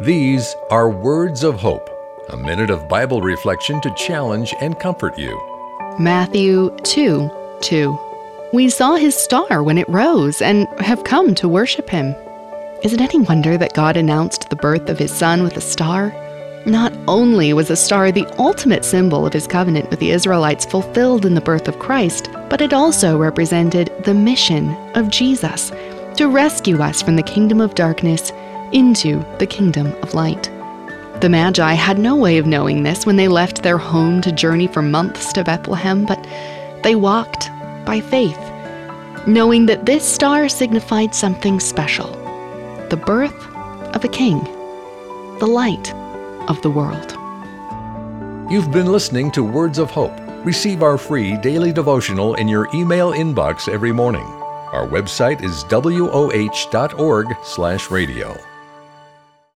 These are Words of Hope, a minute of Bible reflection to challenge and comfort you. Matthew 2 2. We saw his star when it rose and have come to worship him. Is it any wonder that God announced the birth of his son with a star? Not only was a star the ultimate symbol of his covenant with the Israelites fulfilled in the birth of Christ, but it also represented the mission of Jesus to rescue us from the kingdom of darkness into the kingdom of light. The Magi had no way of knowing this when they left their home to journey for months to Bethlehem, but they walked by faith, knowing that this star signified something special the birth of a king, the light of the world. You've been listening to Words of Hope. Receive our free daily devotional in your email inbox every morning. Our website is woh.org/radio.